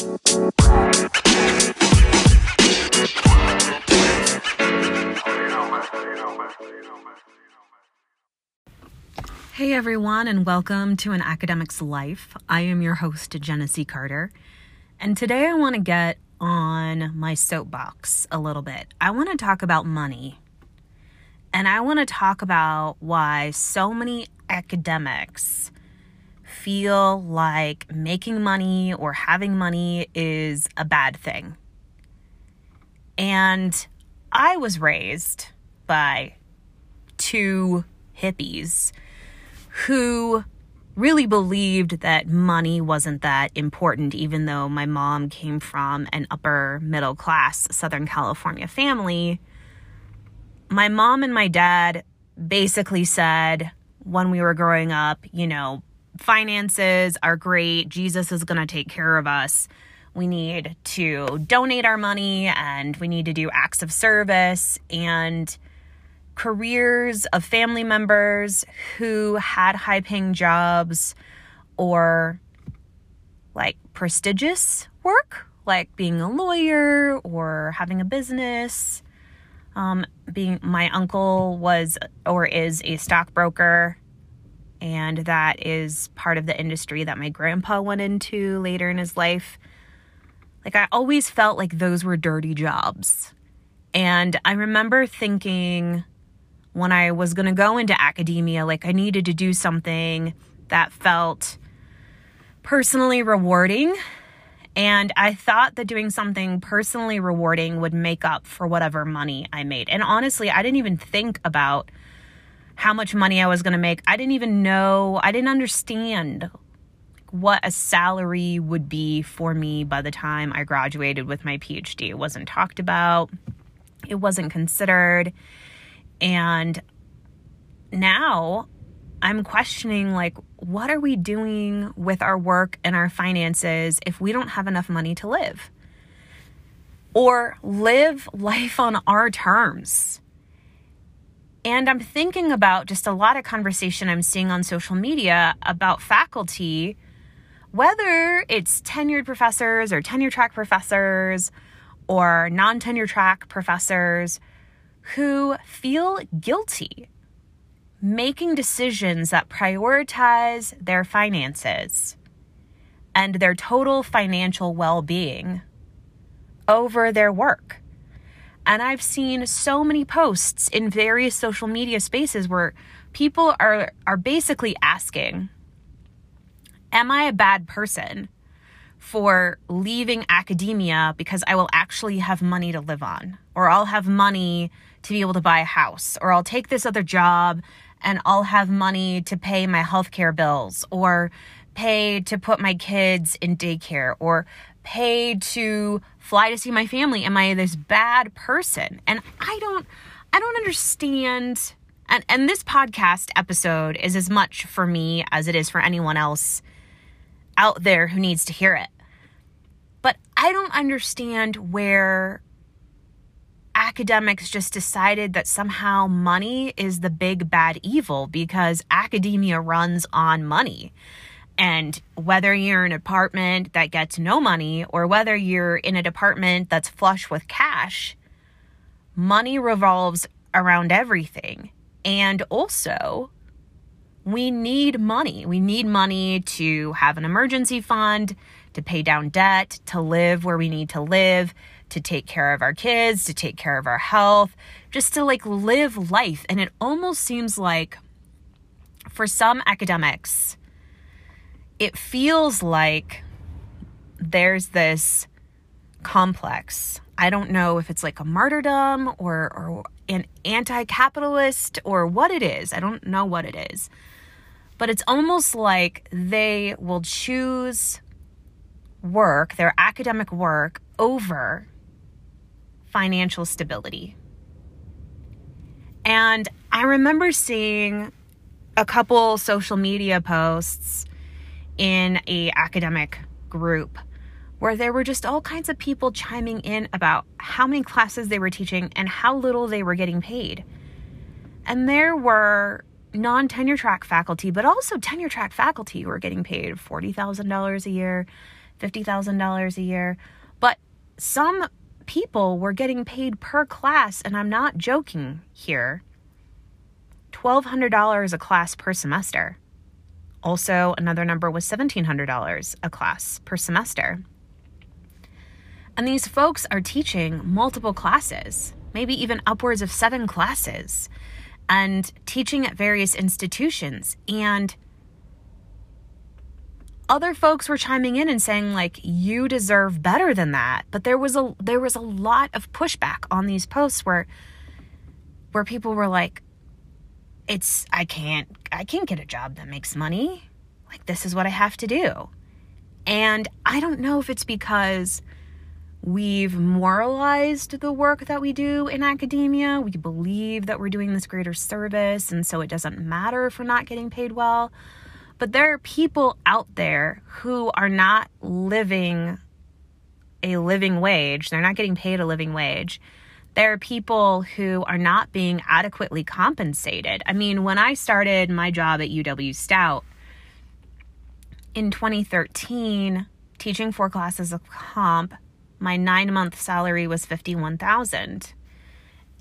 Hey everyone, and welcome to An Academic's Life. I am your host, Genesea Carter, and today I want to get on my soapbox a little bit. I want to talk about money, and I want to talk about why so many academics feel like making money or having money is a bad thing. And I was raised by two hippies who really believed that money wasn't that important, even though my mom came from an upper middle class Southern California family. My mom and my dad basically said when we were growing up, you know, finances are great, Jesus is going to take care of us. We need to donate our money and we need to do acts of service and careers of family members who had high paying jobs or like prestigious work, like being a lawyer or having a business. Um, being my uncle was or is a stockbroker, and that is part of the industry that my grandpa went into later in his life. Like, I always felt like those were dirty jobs. And I remember thinking, when I was going to go into academia, like I needed to do something that felt personally rewarding. And I thought that doing something personally rewarding would make up for whatever money I made. And honestly, I didn't even think about how much money I was going to make. I didn't even know, I didn't understand what a salary would be for me by the time I graduated with my PhD. It wasn't talked about, it wasn't considered. And now I'm questioning like, what are we doing with our work and our finances if we don't have enough money to live? Or live life on our terms. And I'm thinking about just a lot of conversation I'm seeing on social media about faculty, whether it's tenured professors or tenure track professors or non tenure track professors who feel guilty making decisions that prioritize their finances and their total financial well being over their work. And I've seen so many posts in various social media spaces where people are, are basically asking, Am I a bad person for leaving academia because I will actually have money to live on? Or I'll have money to be able to buy a house, or I'll take this other job and I'll have money to pay my healthcare bills, or pay to put my kids in daycare, or pay to fly to see my family. Am I this bad person? And I don't, I don't understand. And, and this podcast episode is as much for me as it is for anyone else out there who needs to hear it. But I don't understand where academics just decided that somehow money is the big bad evil because academia runs on money. And whether you're in an apartment that gets no money or whether you're in a department that's flush with cash, money revolves around everything. And also, we need money. We need money to have an emergency fund, to pay down debt, to live where we need to live, to take care of our kids, to take care of our health, just to like live life. And it almost seems like for some academics, it feels like there's this complex. I don't know if it's like a martyrdom or, or an anti capitalist or what it is. I don't know what it is. But it's almost like they will choose work, their academic work, over financial stability. And I remember seeing a couple social media posts in a academic group where there were just all kinds of people chiming in about how many classes they were teaching and how little they were getting paid. And there were non tenure track faculty, but also tenure track faculty who were getting paid $40,000 a year, $50,000 a year. But some people were getting paid per class, and I'm not joking here $1,200 a class per semester. Also, another number was $1,700 a class per semester. And these folks are teaching multiple classes, maybe even upwards of seven classes, and teaching at various institutions. And other folks were chiming in and saying like you deserve better than that but there was a there was a lot of pushback on these posts where where people were like it's I can't I can't get a job that makes money like this is what I have to do and I don't know if it's because we've moralized the work that we do in academia we believe that we're doing this greater service and so it doesn't matter if we're not getting paid well but there are people out there who are not living a living wage. They're not getting paid a living wage. There are people who are not being adequately compensated. I mean, when I started my job at UW Stout in 2013, teaching four classes of comp, my nine month salary was 51,000.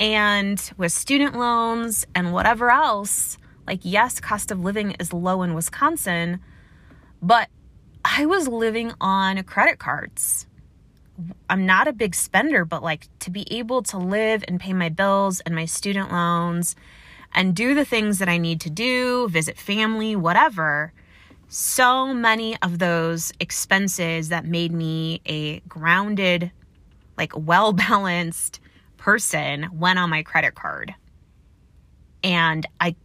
And with student loans and whatever else, like, yes, cost of living is low in Wisconsin, but I was living on credit cards. I'm not a big spender, but like to be able to live and pay my bills and my student loans and do the things that I need to do, visit family, whatever. So many of those expenses that made me a grounded, like well balanced person went on my credit card. And I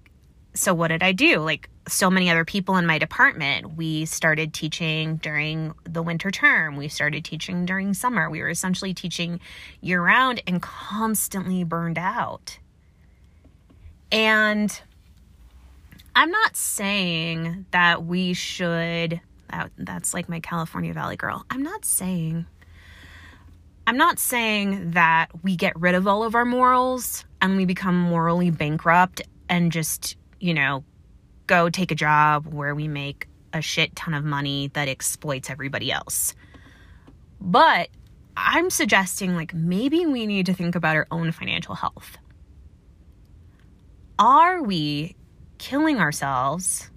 so what did I do? Like so many other people in my department, we started teaching during the winter term. We started teaching during summer. We were essentially teaching year round and constantly burned out. And I'm not saying that we should that, that's like my California Valley girl. I'm not saying I'm not saying that we get rid of all of our morals and we become morally bankrupt and just you know, go take a job where we make a shit ton of money that exploits everybody else. But I'm suggesting like maybe we need to think about our own financial health. Are we killing ourselves?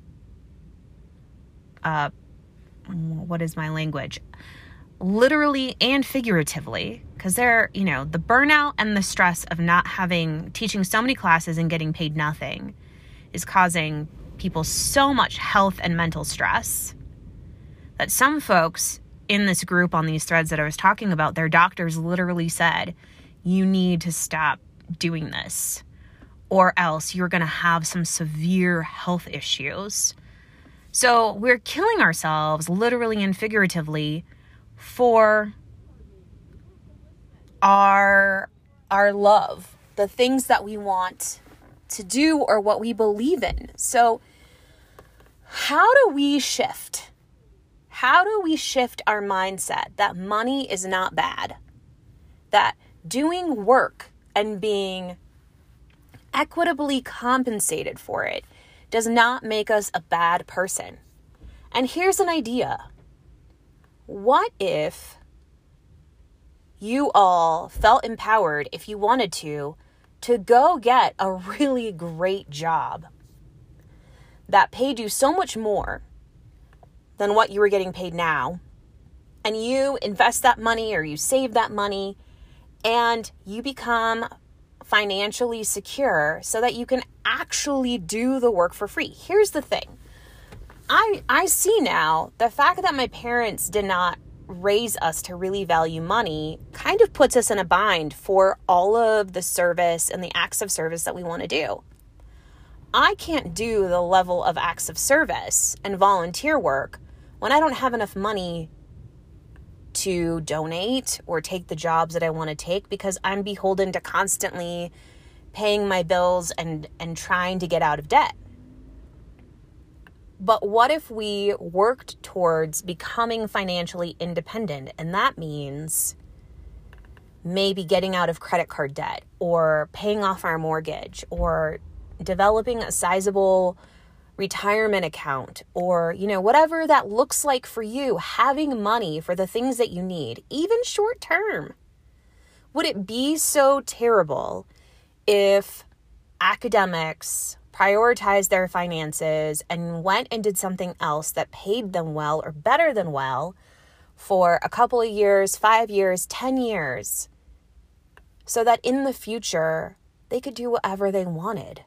Uh, what is my language? Literally and figuratively, because there, you know, the burnout and the stress of not having teaching so many classes and getting paid nothing is causing people so much health and mental stress that some folks in this group on these threads that I was talking about, their doctors literally said, You need to stop doing this, or else you're going to have some severe health issues. So we're killing ourselves, literally and figuratively, for our our love, the things that we want to do or what we believe in. So, how do we shift? How do we shift our mindset that money is not bad? That doing work and being equitably compensated for it does not make us a bad person. And here's an idea what if you all felt empowered, if you wanted to, to go get a really great job that paid you so much more than what you were getting paid now, and you invest that money or you save that money and you become financially secure so that you can actually do the work for free. Here's the thing. I I see now the fact that my parents did not raise us to really value money kind of puts us in a bind for all of the service and the acts of service that we want to do. I can't do the level of acts of service and volunteer work when I don't have enough money to donate or take the jobs that I want to take because I'm beholden to constantly paying my bills and and trying to get out of debt. But what if we worked towards becoming financially independent? And that means maybe getting out of credit card debt or paying off our mortgage or developing a sizable retirement account or, you know, whatever that looks like for you, having money for the things that you need, even short term. Would it be so terrible if academics prioritized their finances and went and did something else that paid them well or better than well for a couple of years, five years, 10 years, so that in the future they could do whatever they wanted?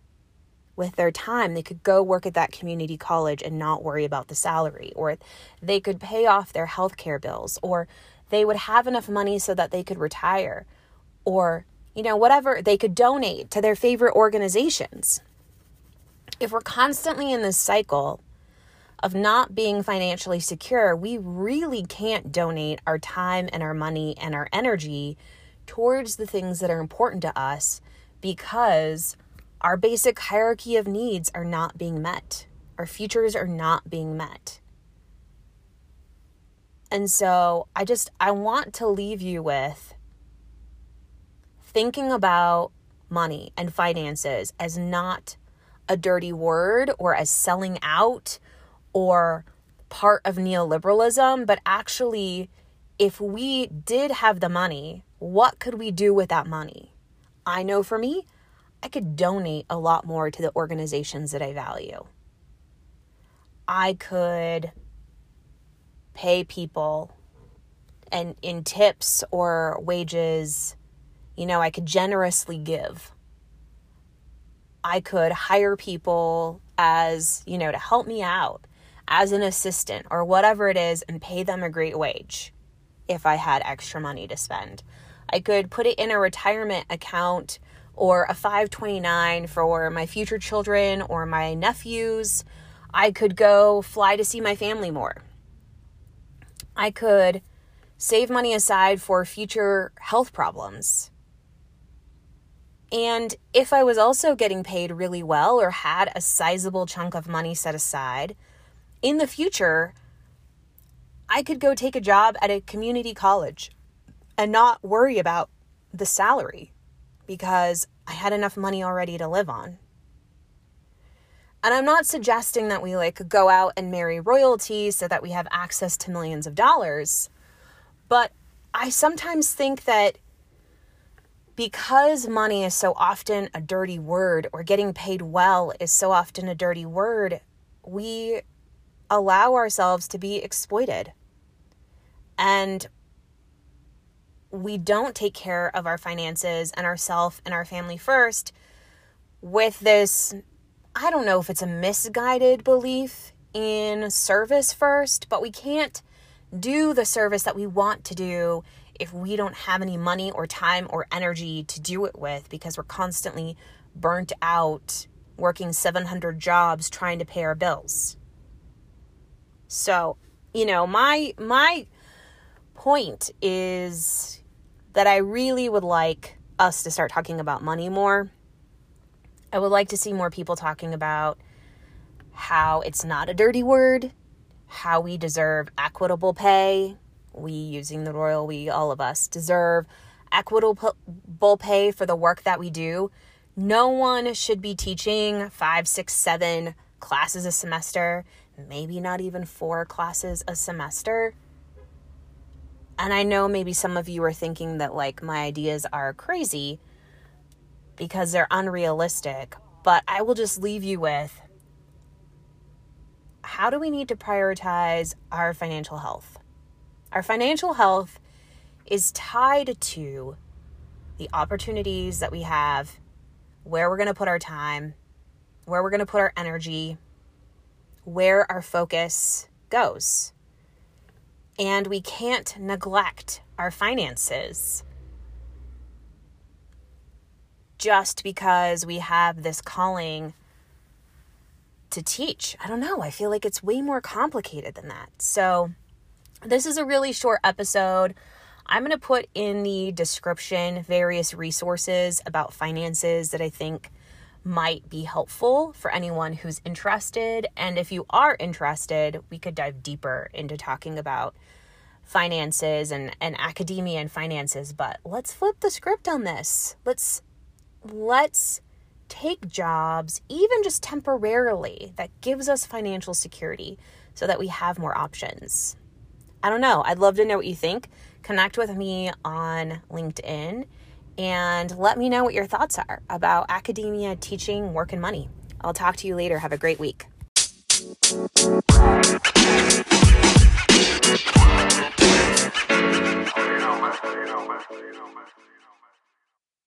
with their time. They could go work at that community college and not worry about the salary, or they could pay off their health care bills, or they would have enough money so that they could retire, or, you know, whatever, they could donate to their favorite organizations. If we're constantly in this cycle of not being financially secure, we really can't donate our time and our money and our energy towards the things that are important to us because our basic hierarchy of needs are not being met. Our futures are not being met. And so I just, I want to leave you with thinking about money and finances as not a dirty word or as selling out or part of neoliberalism, but actually, if we did have the money, what could we do with that money? I know for me, I could donate a lot more to the organizations that I value. I could pay people and in tips or wages, you know, I could generously give. I could hire people as, you know, to help me out as an assistant or whatever it is and pay them a great wage if I had extra money to spend. I could put it in a retirement account or a 529 for my future children or my nephews. I could go fly to see my family more. I could save money aside for future health problems. And if I was also getting paid really well or had a sizable chunk of money set aside, in the future, I could go take a job at a community college and not worry about the salary because I had enough money already to live on. And I'm not suggesting that we like go out and marry royalty so that we have access to millions of dollars, but I sometimes think that because money is so often a dirty word or getting paid well is so often a dirty word, we allow ourselves to be exploited. And we don't take care of our finances and ourself and our family first with this I don't know if it's a misguided belief in service first, but we can't do the service that we want to do if we don't have any money or time or energy to do it with because we're constantly burnt out working 700 jobs trying to pay our bills. So, you know, my my point is that I really would like us to start talking about money more. I would like to see more people talking about how it's not a dirty word, how we deserve equitable pay. We, using the royal we, all of us, deserve equitable pay for the work that we do. No one should be teaching five, six, seven classes a semester, maybe not even four classes a semester and I know maybe some of you are thinking that like my ideas are crazy because they're unrealistic, but I will just leave you with how do we need to prioritize our financial health? Our financial health is tied to the opportunities that we have, where we're going to put our time, where we're going to put our energy, where our focus goes and we can't neglect our finances just because we have this calling to teach. I don't know. I feel like it's way more complicated than that. So, this is a really short episode. I'm going to put in the description various resources about finances that I think might be helpful for anyone who's interested. And if you are interested, we could dive deeper into talking about finances and, and academia and finances. But let's flip the script on this. Let's let's take jobs, even just temporarily, that gives us financial security so that we have more options. I don't know. I'd love to know what you think. Connect with me on LinkedIn and let me know what your thoughts are about academia, teaching, work, and money. I'll talk to you later. Have a great week.